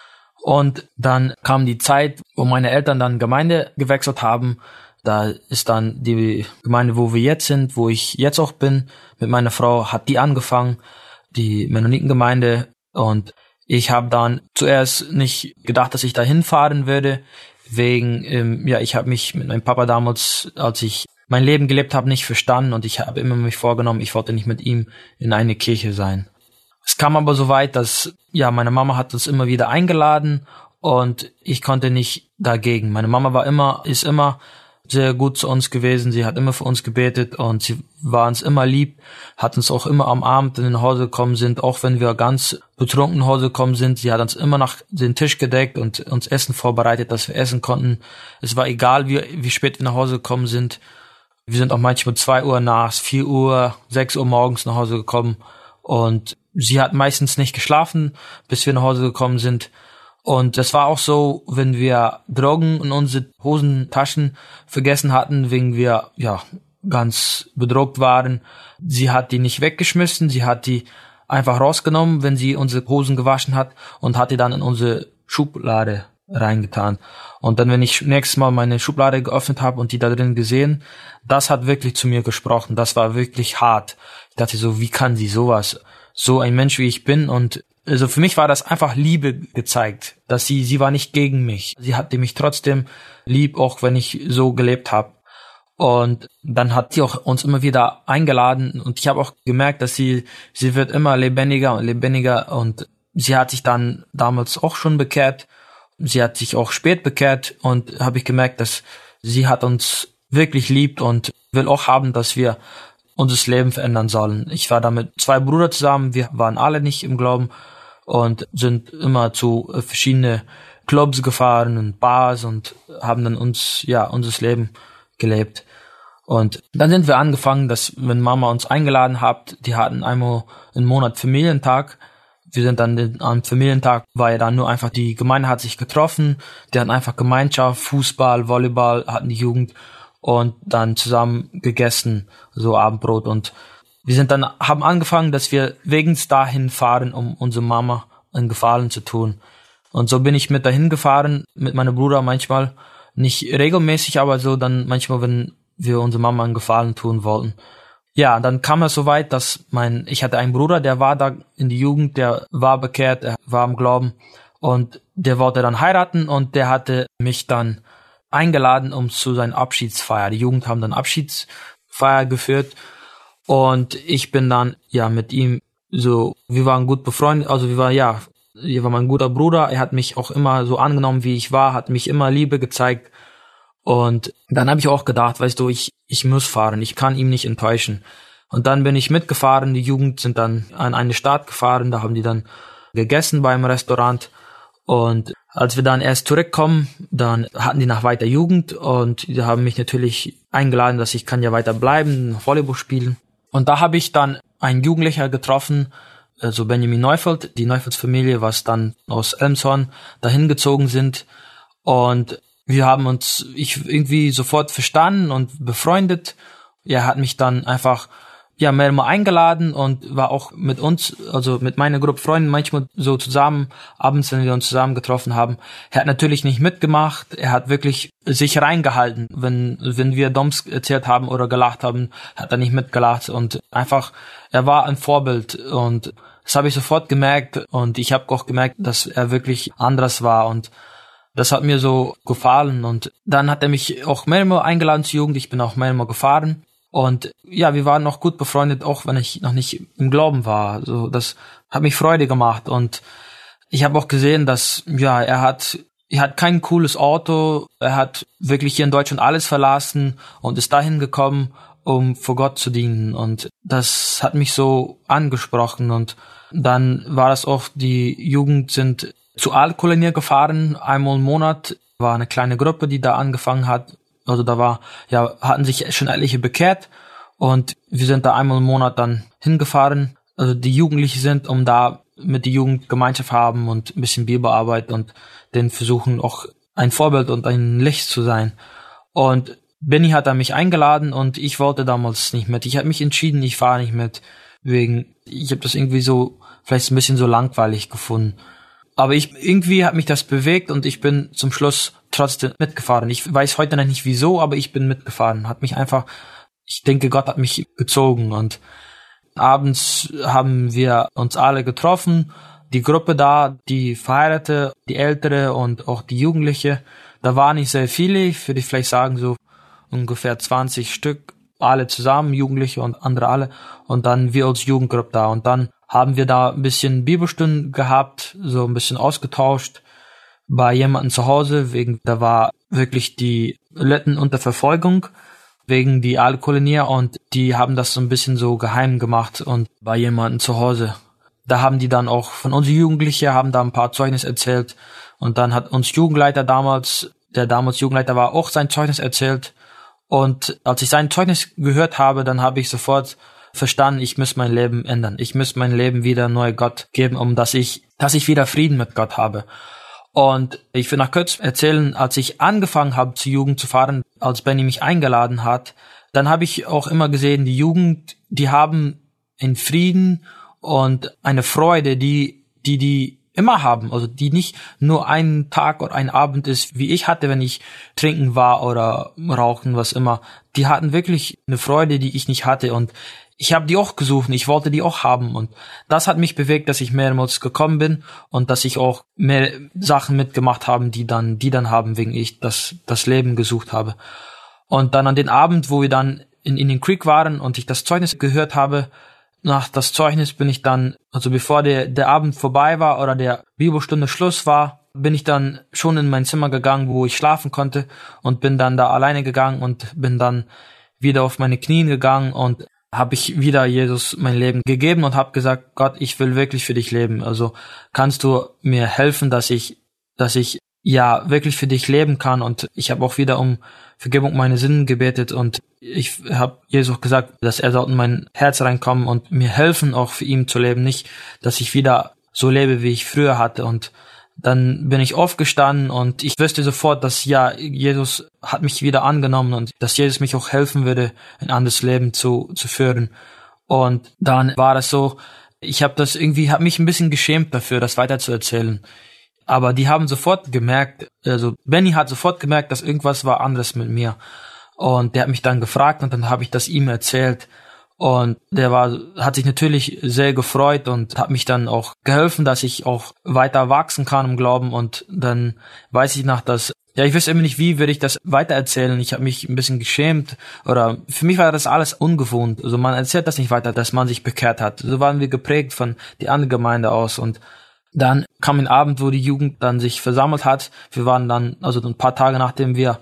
Und dann kam die Zeit, wo meine Eltern dann Gemeinde gewechselt haben. Da ist dann die Gemeinde, wo wir jetzt sind, wo ich jetzt auch bin, mit meiner Frau, hat die angefangen, die Mennonitengemeinde. Und ich habe dann zuerst nicht gedacht, dass ich da hinfahren würde, wegen, ähm, ja, ich habe mich mit meinem Papa damals, als ich mein Leben gelebt habe, nicht verstanden und ich habe immer mich vorgenommen, ich wollte nicht mit ihm in eine Kirche sein. Es kam aber so weit, dass, ja, meine Mama hat uns immer wieder eingeladen und ich konnte nicht dagegen. Meine Mama war immer, ist immer sehr gut zu uns gewesen. Sie hat immer für uns gebetet und sie war uns immer lieb, hat uns auch immer am Abend in den Hause gekommen sind, auch wenn wir ganz betrunken nach Hause gekommen sind. Sie hat uns immer nach den Tisch gedeckt und uns Essen vorbereitet, dass wir essen konnten. Es war egal, wie, wie spät wir nach Hause gekommen sind. Wir sind auch manchmal zwei Uhr nachts, vier Uhr, sechs Uhr morgens nach Hause gekommen und sie hat meistens nicht geschlafen, bis wir nach Hause gekommen sind. Und das war auch so, wenn wir Drogen in unsere Hosentaschen vergessen hatten, wegen wir, ja, ganz bedruckt waren. Sie hat die nicht weggeschmissen, sie hat die einfach rausgenommen, wenn sie unsere Hosen gewaschen hat und hat die dann in unsere Schublade reingetan. Und dann, wenn ich nächstes Mal meine Schublade geöffnet habe und die da drin gesehen, das hat wirklich zu mir gesprochen. Das war wirklich hart. Ich dachte so, wie kann sie sowas? So ein Mensch wie ich bin und also für mich war das einfach Liebe gezeigt, dass sie sie war nicht gegen mich. Sie hatte mich trotzdem lieb, auch wenn ich so gelebt habe. Und dann hat sie auch uns immer wieder eingeladen und ich habe auch gemerkt, dass sie sie wird immer lebendiger und lebendiger und sie hat sich dann damals auch schon bekehrt. Sie hat sich auch spät bekehrt und habe ich gemerkt, dass sie hat uns wirklich liebt und will auch haben, dass wir unser Leben verändern sollen. Ich war da mit zwei Brüdern zusammen, wir waren alle nicht im Glauben und sind immer zu verschiedene Clubs gefahren und Bars und haben dann uns, ja, unser Leben gelebt. Und dann sind wir angefangen, dass wenn Mama uns eingeladen hat, die hatten einmal im Monat Familientag, wir sind dann am Familientag, war ja dann nur einfach die Gemeinde hat sich getroffen, die hatten einfach Gemeinschaft, Fußball, Volleyball, hatten die Jugend und dann zusammen gegessen, so Abendbrot und wir sind dann, haben angefangen, dass wir wegen dahin fahren, um unsere Mama einen Gefallen zu tun. Und so bin ich mit dahin gefahren, mit meinem Bruder manchmal, nicht regelmäßig, aber so dann manchmal, wenn wir unsere Mama einen Gefallen tun wollten ja, dann kam es so weit, dass mein, ich hatte einen Bruder, der war da in die Jugend, der war bekehrt, er war im Glauben und der wollte dann heiraten und der hatte mich dann eingeladen, um zu seiner Abschiedsfeier. Die Jugend haben dann Abschiedsfeier geführt und ich bin dann ja mit ihm so, wir waren gut befreundet, also wir waren ja, er war mein guter Bruder, er hat mich auch immer so angenommen, wie ich war, hat mich immer Liebe gezeigt und dann habe ich auch gedacht, weißt du, ich, ich muss fahren, ich kann ihm nicht enttäuschen. Und dann bin ich mitgefahren, die Jugend sind dann an eine Stadt gefahren, da haben die dann gegessen beim Restaurant. Und als wir dann erst zurückkommen, dann hatten die nach weiter Jugend und die haben mich natürlich eingeladen, dass ich kann ja weiter bleiben, Volleyball spielen. Und da habe ich dann einen Jugendlicher getroffen, also Benjamin Neufeld, die Neufelds Familie, was dann aus Elmshorn dahin gezogen sind. Und wir haben uns ich irgendwie sofort verstanden und befreundet. Er hat mich dann einfach ja mehrmal eingeladen und war auch mit uns, also mit meiner Gruppe Freunden manchmal so zusammen, abends, wenn wir uns zusammen getroffen haben. Er hat natürlich nicht mitgemacht, er hat wirklich sich reingehalten. Wenn, wenn wir Doms erzählt haben oder gelacht haben, hat er nicht mitgelacht und einfach, er war ein Vorbild und das habe ich sofort gemerkt und ich habe auch gemerkt, dass er wirklich anders war und das hat mir so gefallen und dann hat er mich auch mehrmals eingeladen zur Jugend. Ich bin auch mehrmals gefahren und ja, wir waren noch gut befreundet, auch wenn ich noch nicht im Glauben war. So, das hat mich Freude gemacht und ich habe auch gesehen, dass ja, er hat er hat kein cooles Auto, er hat wirklich hier in Deutschland alles verlassen und ist dahin gekommen, um vor Gott zu dienen und das hat mich so angesprochen und dann war das auch die Jugend sind zu Alkolonier gefahren, einmal im Monat. War eine kleine Gruppe, die da angefangen hat. Also da war, ja, hatten sich schon etliche bekehrt und wir sind da einmal im Monat dann hingefahren. Also die Jugendlichen sind, um da mit die Jugend Gemeinschaft haben und ein bisschen Bibelarbeit und den versuchen auch ein Vorbild und ein Licht zu sein. Und Benny hat da mich eingeladen und ich wollte damals nicht mit. Ich habe mich entschieden, ich fahre nicht mit, wegen ich habe das irgendwie so vielleicht ein bisschen so langweilig gefunden. Aber ich irgendwie hat mich das bewegt und ich bin zum Schluss trotzdem mitgefahren. Ich weiß heute noch nicht wieso, aber ich bin mitgefahren. Hat mich einfach, ich denke, Gott hat mich gezogen und abends haben wir uns alle getroffen. Die Gruppe da, die Verheiratete, die Ältere und auch die Jugendliche, da waren nicht sehr viele, ich würde vielleicht sagen so ungefähr 20 Stück, alle zusammen, Jugendliche und andere alle. Und dann wir als Jugendgruppe da. Und dann haben wir da ein bisschen Bibelstunden gehabt, so ein bisschen ausgetauscht bei jemandem zu Hause, wegen, da war wirklich die Letten unter Verfolgung wegen die Alkolonier und die haben das so ein bisschen so geheim gemacht und bei jemandem zu Hause. Da haben die dann auch von uns Jugendliche haben da ein paar Zeugnis erzählt und dann hat uns Jugendleiter damals, der damals Jugendleiter war, auch sein Zeugnis erzählt und als ich sein Zeugnis gehört habe, dann habe ich sofort verstanden, ich muss mein Leben ändern. Ich muss mein Leben wieder neu Gott geben, um dass ich, dass ich wieder Frieden mit Gott habe. Und ich will nach kurz erzählen, als ich angefangen habe, zur Jugend zu fahren, als Benny mich eingeladen hat, dann habe ich auch immer gesehen, die Jugend, die haben einen Frieden und eine Freude, die, die, die immer haben, also die nicht nur einen Tag oder ein Abend ist, wie ich hatte, wenn ich trinken war oder rauchen, was immer. Die hatten wirklich eine Freude, die ich nicht hatte und ich habe die auch gesucht, ich wollte die auch haben und das hat mich bewegt, dass ich mehrmals gekommen bin und dass ich auch mehr Sachen mitgemacht habe, die dann, die dann haben, wegen ich das, das Leben gesucht habe. Und dann an den Abend, wo wir dann in, in den Creek waren und ich das Zeugnis gehört habe, nach das Zeugnis bin ich dann, also bevor der, der Abend vorbei war oder der Bibelstunde Schluss war, bin ich dann schon in mein Zimmer gegangen, wo ich schlafen konnte und bin dann da alleine gegangen und bin dann wieder auf meine Knien gegangen und habe ich wieder Jesus mein Leben gegeben und habe gesagt, Gott, ich will wirklich für dich leben. Also kannst du mir helfen, dass ich, dass ich ja wirklich für dich leben kann. Und ich habe auch wieder um Vergebung meine Sünden gebetet und ich habe Jesus gesagt, dass er dort in mein Herz reinkommen und mir helfen, auch für ihn zu leben, nicht, dass ich wieder so lebe, wie ich früher hatte. Und dann bin ich aufgestanden und ich wüsste sofort, dass ja, Jesus hat mich wieder angenommen und dass Jesus mich auch helfen würde, ein anderes Leben zu, zu führen. Und dann war es so, ich habe das irgendwie, habe mich ein bisschen geschämt dafür, das weiterzuerzählen. Aber die haben sofort gemerkt, also Benny hat sofort gemerkt, dass irgendwas war anderes mit mir. Und der hat mich dann gefragt und dann habe ich das ihm erzählt. Und der war, hat sich natürlich sehr gefreut und hat mich dann auch geholfen, dass ich auch weiter wachsen kann im Glauben. Und dann weiß ich nach, dass, ja, ich weiß immer nicht, wie würde ich das weitererzählen. Ich habe mich ein bisschen geschämt oder für mich war das alles ungewohnt. Also man erzählt das nicht weiter, dass man sich bekehrt hat. So waren wir geprägt von die andere Gemeinde aus und dann kam ein Abend, wo die Jugend dann sich versammelt hat. Wir waren dann, also ein paar Tage nachdem wir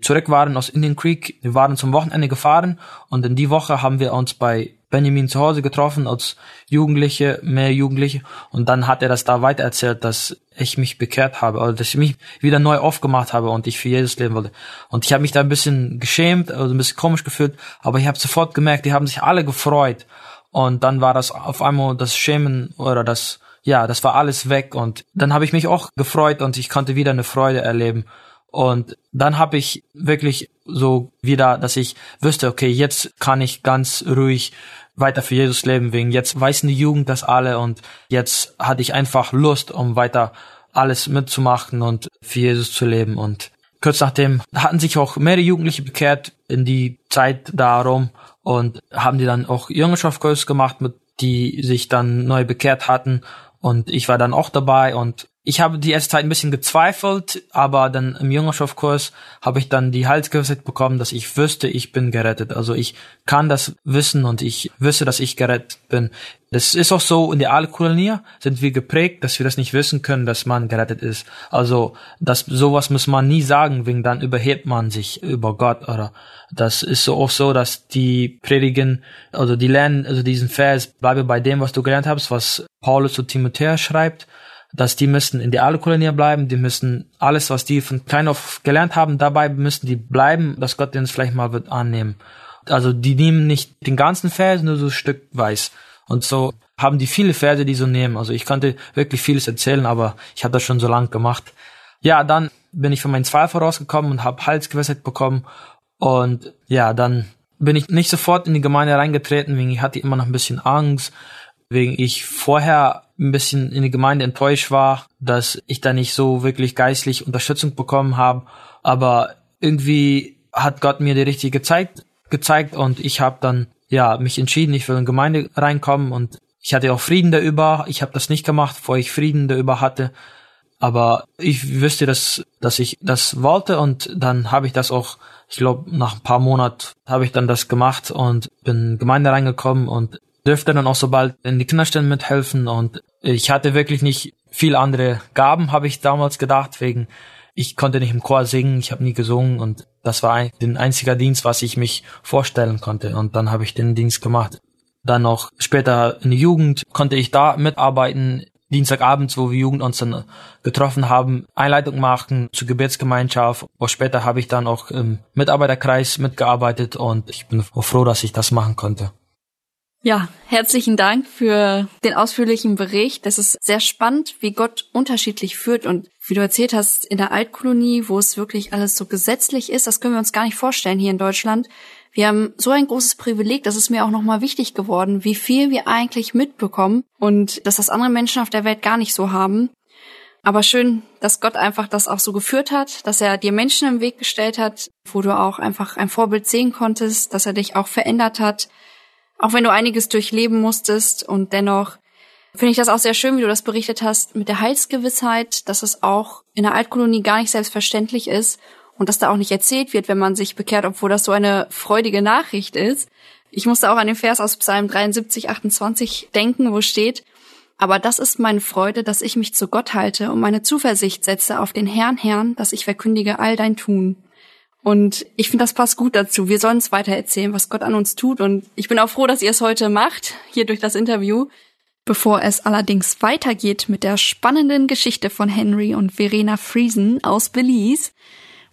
zurück waren aus Indian Creek. Wir waren zum Wochenende gefahren und in die Woche haben wir uns bei Benjamin zu Hause getroffen als Jugendliche, mehr Jugendliche. Und dann hat er das da weiter erzählt, dass ich mich bekehrt habe, also dass ich mich wieder neu aufgemacht habe und ich für Jesus leben wollte. Und ich habe mich da ein bisschen geschämt, also ein bisschen komisch gefühlt, aber ich habe sofort gemerkt, die haben sich alle gefreut. Und dann war das auf einmal das Schämen oder das, ja, das war alles weg. Und dann habe ich mich auch gefreut und ich konnte wieder eine Freude erleben. Und dann habe ich wirklich so wieder, dass ich wüsste, okay, jetzt kann ich ganz ruhig weiter für Jesus leben, wegen jetzt weiß die Jugend das alle und jetzt hatte ich einfach Lust, um weiter alles mitzumachen und für Jesus zu leben. Und kurz nachdem hatten sich auch mehrere Jugendliche bekehrt in die Zeit darum und haben die dann auch Jüngerschaftskurs gemacht, mit die sich dann neu bekehrt hatten. Und ich war dann auch dabei und ich habe die erste Zeit ein bisschen gezweifelt, aber dann im Jüngerschaftskurs habe ich dann die Halsgewissheit bekommen, dass ich wüsste, ich bin gerettet. Also ich kann das wissen und ich wüsste, dass ich gerettet bin. Das ist auch so, in der Alkolonie sind wir geprägt, dass wir das nicht wissen können, dass man gerettet ist. Also das sowas muss man nie sagen, wegen dann überhebt man sich über Gott oder das ist so auch so, dass die predigen, also die lernen, also diesen Vers, bleibe bei dem, was du gelernt hast, was Paulus zu Timotheus schreibt dass die müssen in der Alukolonie bleiben, die müssen alles, was die von klein auf gelernt haben, dabei müssen die bleiben, dass Gott den vielleicht mal wird annehmen. Also die nehmen nicht den ganzen Vers, nur so ein Stück weiß. Und so haben die viele Verse, die so nehmen. Also ich konnte wirklich vieles erzählen, aber ich habe das schon so lang gemacht. Ja, dann bin ich von meinen Zweifel rausgekommen und habe Halsgewissheit bekommen. Und ja, dann bin ich nicht sofort in die Gemeinde reingetreten, wegen ich hatte immer noch ein bisschen Angst, wegen ich vorher ein bisschen in die Gemeinde enttäuscht war, dass ich da nicht so wirklich geistlich Unterstützung bekommen habe. Aber irgendwie hat Gott mir die richtige Zeit gezeigt und ich habe dann ja mich entschieden, ich will in die Gemeinde reinkommen und ich hatte auch Frieden darüber. Ich habe das nicht gemacht, bevor ich Frieden darüber hatte. Aber ich wüsste, dass, dass ich das wollte und dann habe ich das auch, ich glaube, nach ein paar Monaten habe ich dann das gemacht und bin in die Gemeinde reingekommen und dürfte dann auch so bald in die Kinderstellen mithelfen und ich hatte wirklich nicht viel andere Gaben, habe ich damals gedacht, wegen ich konnte nicht im Chor singen, ich habe nie gesungen und das war ein, den einziger Dienst, was ich mich vorstellen konnte und dann habe ich den Dienst gemacht. Dann noch später in der Jugend konnte ich da mitarbeiten, Dienstagabends, wo wir Jugend uns dann getroffen haben, Einleitung machen zur Gebetsgemeinschaft. Und später habe ich dann auch im Mitarbeiterkreis mitgearbeitet und ich bin froh, dass ich das machen konnte.
Ja, herzlichen Dank für den ausführlichen Bericht. Das ist sehr spannend, wie Gott unterschiedlich führt und wie du erzählt hast, in der Altkolonie, wo es wirklich alles so gesetzlich ist, das können wir uns gar nicht vorstellen hier in Deutschland, Wir haben so ein großes Privileg, das ist mir auch nochmal wichtig geworden, wie viel wir eigentlich mitbekommen und dass das andere Menschen auf der Welt gar nicht so haben. Aber schön, dass Gott einfach das auch so geführt hat, dass er dir Menschen im Weg gestellt hat, wo du auch einfach ein Vorbild sehen konntest, dass er dich auch verändert hat, auch wenn du einiges durchleben musstest und dennoch finde ich das auch sehr schön, wie du das berichtet hast, mit der Heilsgewissheit, dass es auch in der Altkolonie gar nicht selbstverständlich ist und dass da auch nicht erzählt wird, wenn man sich bekehrt, obwohl das so eine freudige Nachricht ist. Ich musste auch an den Vers aus Psalm 73, 28 denken, wo steht, aber das ist meine Freude, dass ich mich zu Gott halte und meine Zuversicht setze auf den Herrn, Herrn, dass ich verkündige all dein Tun. Und ich finde, das passt gut dazu. Wir sollen es weiter erzählen, was Gott an uns tut. Und ich bin auch froh, dass ihr es heute macht, hier durch das Interview. Bevor es allerdings weitergeht mit der spannenden Geschichte von Henry und Verena Friesen aus Belize,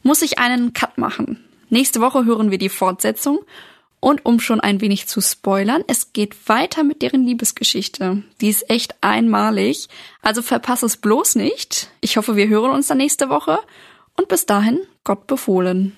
muss ich einen Cut machen. Nächste Woche hören wir die Fortsetzung und um schon ein wenig zu spoilern, es geht weiter mit deren Liebesgeschichte. Die ist echt einmalig, also verpasse es bloß nicht. Ich hoffe, wir hören uns dann nächste Woche und bis dahin Gott befohlen.